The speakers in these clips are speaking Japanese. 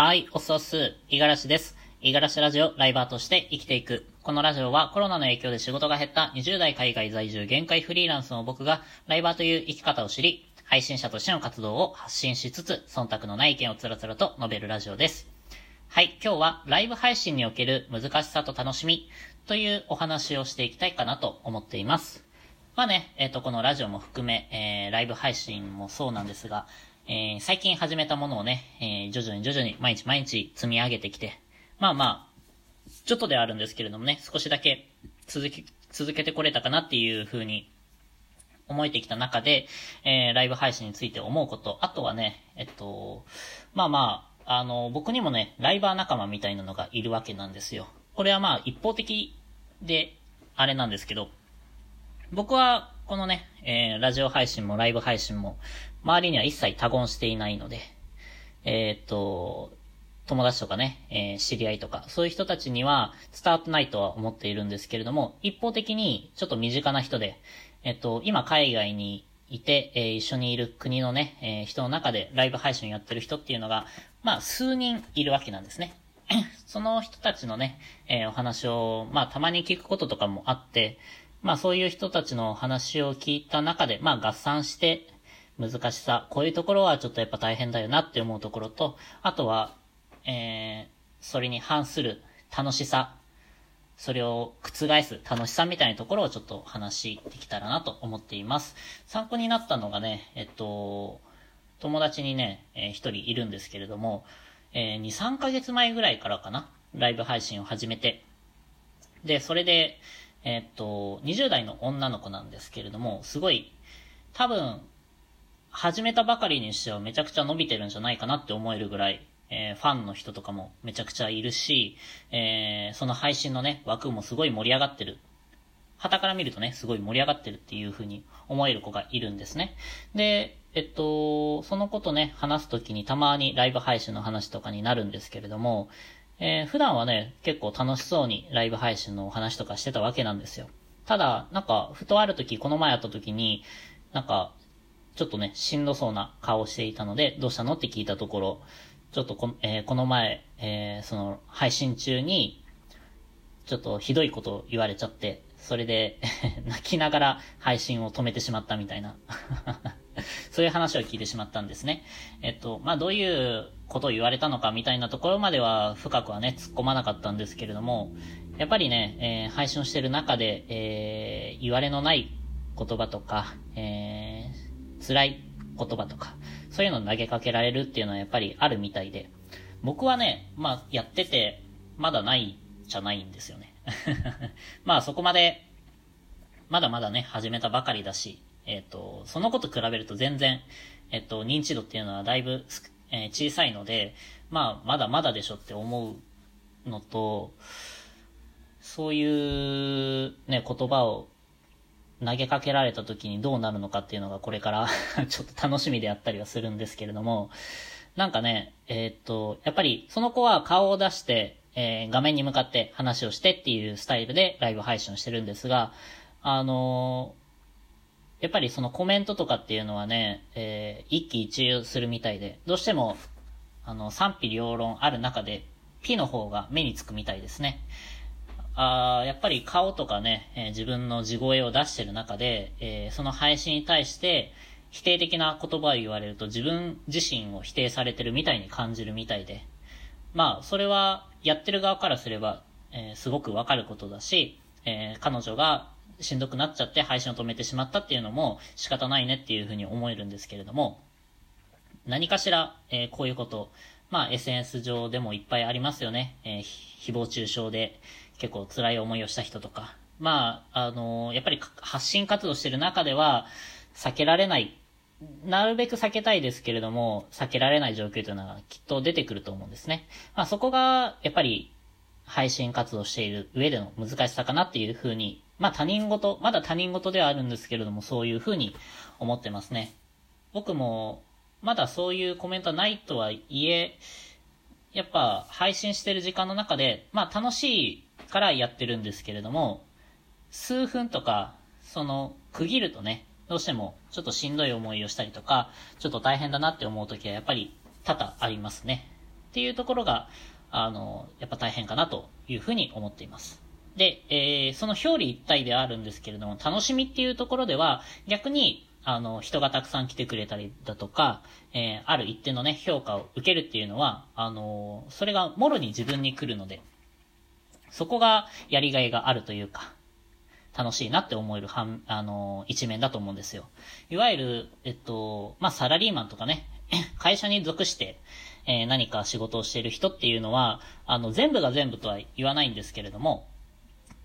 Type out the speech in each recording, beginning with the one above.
はい、おっそす、いがらしです。いがらしラジオ、ライバーとして生きていく。このラジオはコロナの影響で仕事が減った20代海外在住限界フリーランスの僕が、ライバーという生き方を知り、配信者としての活動を発信しつつ、忖度のない意見をつらつらと述べるラジオです。はい、今日はライブ配信における難しさと楽しみというお話をしていきたいかなと思っています。まあね、えっ、と、このラジオも含め、えー、ライブ配信もそうなんですが、えー、最近始めたものをね、えー、徐々に徐々に毎日毎日積み上げてきて、まあまあ、ちょっとではあるんですけれどもね、少しだけ続き、続けてこれたかなっていう風に思えてきた中で、えー、ライブ配信について思うこと、あとはね、えっと、まあまあ、あの、僕にもね、ライバー仲間みたいなのがいるわけなんですよ。これはまあ一方的で、あれなんですけど、僕は、このね、えー、ラジオ配信もライブ配信も、周りには一切他言していないので、えーっと、友達とかね、えー知り合いとか、そういう人たちには伝わってないとは思っているんですけれども、一方的にちょっと身近な人で、えっと、今海外にいて、えー一緒にいる国のね、えー人の中でライブ配信やってる人っていうのが、まあ、数人いるわけなんですね。その人たちのね、えーお話を、まあ、たまに聞くこととかもあって、まあ、そういう人たちの話を聞いた中で、まあ、合算して、難しさ、こういうところはちょっとやっぱ大変だよなって思うところと、あとは、えー、それに反する楽しさ、それを覆す楽しさみたいなところをちょっと話してきたらなと思っています。参考になったのがね、えっと、友達にね、えー人いるんですけれども、えー、2、3ヶ月前ぐらいからかな、ライブ配信を始めて、で、それで、えーっと、20代の女の子なんですけれども、すごい、多分、始めたばかりにしてはめちゃくちゃ伸びてるんじゃないかなって思えるぐらい、えーファンの人とかもめちゃくちゃいるし、えーその配信のね、枠もすごい盛り上がってる。旗から見るとね、すごい盛り上がってるっていう風に思える子がいるんですね。で、えっと、そのことね、話すときにたまにライブ配信の話とかになるんですけれども、えー普段はね、結構楽しそうにライブ配信のお話とかしてたわけなんですよ。ただ、なんか、ふとある時、この前会った時に、なんか、ちょっとね、しんどそうな顔をしていたので、どうしたのって聞いたところ、ちょっとこ,、えーこの前、えーその、配信中に、ちょっとひどいことを言われちゃって、それで、泣きながら配信を止めてしまったみたいな。そういう話を聞いてしまったんですね。えっと、まあ、どういうことを言われたのかみたいなところまでは深くはね、突っ込まなかったんですけれども、やっぱりね、えー配信をしてる中で、えー言われのない言葉とか、えー辛い言葉とか、そういうの投げかけられるっていうのはやっぱりあるみたいで、僕はね、まあ、やってて、まだないじゃないんですよね。まあ、そこまで、まだまだね、始めたばかりだし、えっ、と、そのこと比べると全然、えっ、と、認知度っていうのはだいぶ、えー小さいので、まあ、まだまだでしょって思うのと、そういうね、言葉を投げかけられた時にどうなるのかっていうのがこれから ちょっと楽しみであったりはするんですけれども、なんかね、えーっと、やっぱりその子は顔を出して、えー画面に向かって話をしてっていうスタイルでライブ配信をしてるんですが、あのーやっぱりそのコメントとかっていうのはね、えー一喜一憂するみたいで、どうしても、あの、賛否両論ある中で、P の方が目につくみたいですね。あやっぱり顔とかね、えー自分の地声を出してる中で、えーその配信に対して否定的な言葉を言われると自分自身を否定されてるみたいに感じるみたいで、まあ、それはやってる側からすれば、えーすごくわかることだし、え彼女がしんどくなっちゃって配信を止めてしまったっていうのも仕方ないねっていうふうに思えるんですけれども、何かしら、えこういうこと、まあ SNS 上でもいっぱいありますよね。え誹謗中傷で結構辛い思いをした人とか。まあ、あのやっぱり発信活動してる中では避けられない、なるべく避けたいですけれども、避けられない状況というのはきっと出てくると思うんですね。まあそこが、やっぱり配信活動している上での難しさかなっていうふうに、まあ他人事、まだ他人事ではあるんですけれども、そういうふうに思ってますね。僕も、まだそういうコメントはないとはいえ、やっぱ配信してる時間の中で、まあ楽しいからやってるんですけれども、数分とか、その、区切るとね、どうしてもちょっとしんどい思いをしたりとか、ちょっと大変だなって思う時はやっぱり多々ありますね。っていうところが、あの、やっぱ大変かなというふうに思っています。で、えー、その表裏一体であるんですけれども、楽しみっていうところでは、逆に、あの、人がたくさん来てくれたりだとか、えー、ある一定のね、評価を受けるっていうのは、あの、それがもろに自分に来るので、そこがやりがいがあるというか、楽しいなって思える反、あの、一面だと思うんですよ。いわゆる、えっと、まあ、サラリーマンとかね、会社に属して、えー、何か仕事をしている人っていうのは、あの、全部が全部とは言わないんですけれども、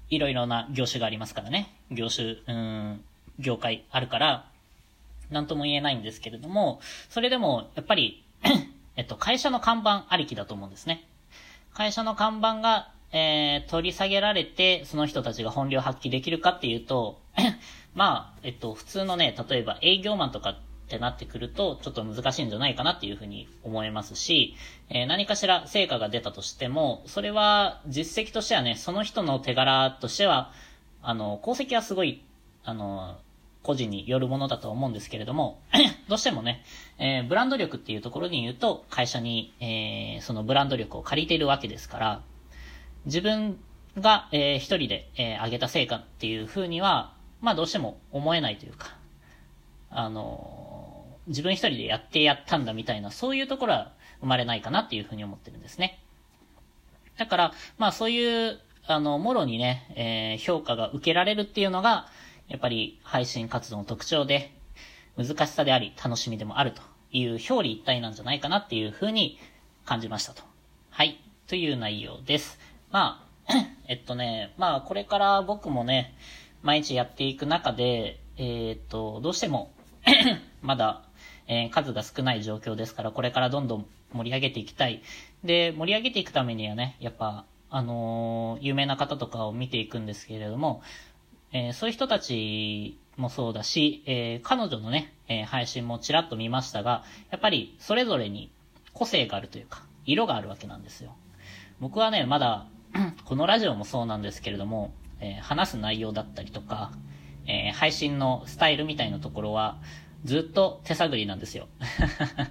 いろいろな業種がありますからね。業種、うん、業界あるから、なんとも言えないんですけれども、それでも、やっぱり えっと、会社の看板ありきだと思うんですね。会社の看板が、えー、取り下げられて、その人たちが本領発揮できるかっていうと まあ、えっと、普通のね、例えば営業マンとかってなってくると、ちょっと難しいんじゃないかなっていうふうに思いますし、えー、何かしら成果が出たとしても、それは実績としてはね、その人の手柄としては、あの、功績はすごい、あの、個人によるものだと思うんですけれども、どうしてもね、えー、ブランド力っていうところに言うと、会社に、えー、そのブランド力を借りているわけですから、自分が、えー、一人で、えー、上げた成果っていうふうには、まあどうしても思えないというか、あのー、自分一人でやってやったんだみたいな、そういうところは生まれないかなっていうふうに思ってるんですね。だから、まあそういう、あの、もろにね、えー、評価が受けられるっていうのが、やっぱり配信活動の特徴で、難しさであり、楽しみでもあるという表裏一体なんじゃないかなっていうふうに感じましたと。はい。という内容です。まあ、えっとね、まあこれから僕もね、毎日やっていく中で、えー、っと、どうしても まだ、えー、数が少ない状況ですから、これからどんどん盛り上げていきたい。で、盛り上げていくためにはね、やっぱ、あのー、有名な方とかを見ていくんですけれども、えー、そういう人たちもそうだし、えー、彼女のね、えー、配信もちらっと見ましたが、やっぱりそれぞれに個性があるというか、色があるわけなんですよ。僕はね、まだ、このラジオもそうなんですけれども、え話す内容だったりとか、え配信のスタイルみたいなところは、ずっと手探りなんですよ。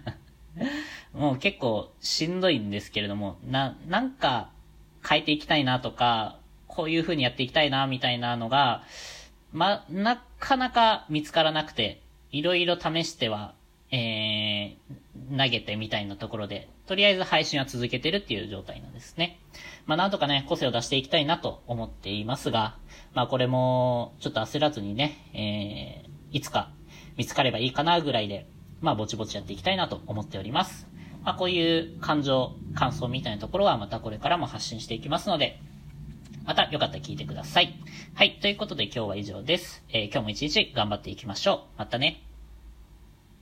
もう結構しんどいんですけれども、な、なんか変えていきたいなとか、こういう風にやっていきたいな、みたいなのが、ま、なかなか見つからなくて、いろいろ試しては、えー、投げてみたいなところで、とりあえず配信は続けてるっていう状態なんですね。まあなんとかね、個性を出していきたいなと思っていますが、まあこれも、ちょっと焦らずにね、えー、いつか見つかればいいかなぐらいで、まあぼちぼちやっていきたいなと思っております。まあこういう感情、感想みたいなところはまたこれからも発信していきますので、またよかったら聞いてください。はい。ということで今日は以上です。えー、今日も一日頑張っていきましょう。またね。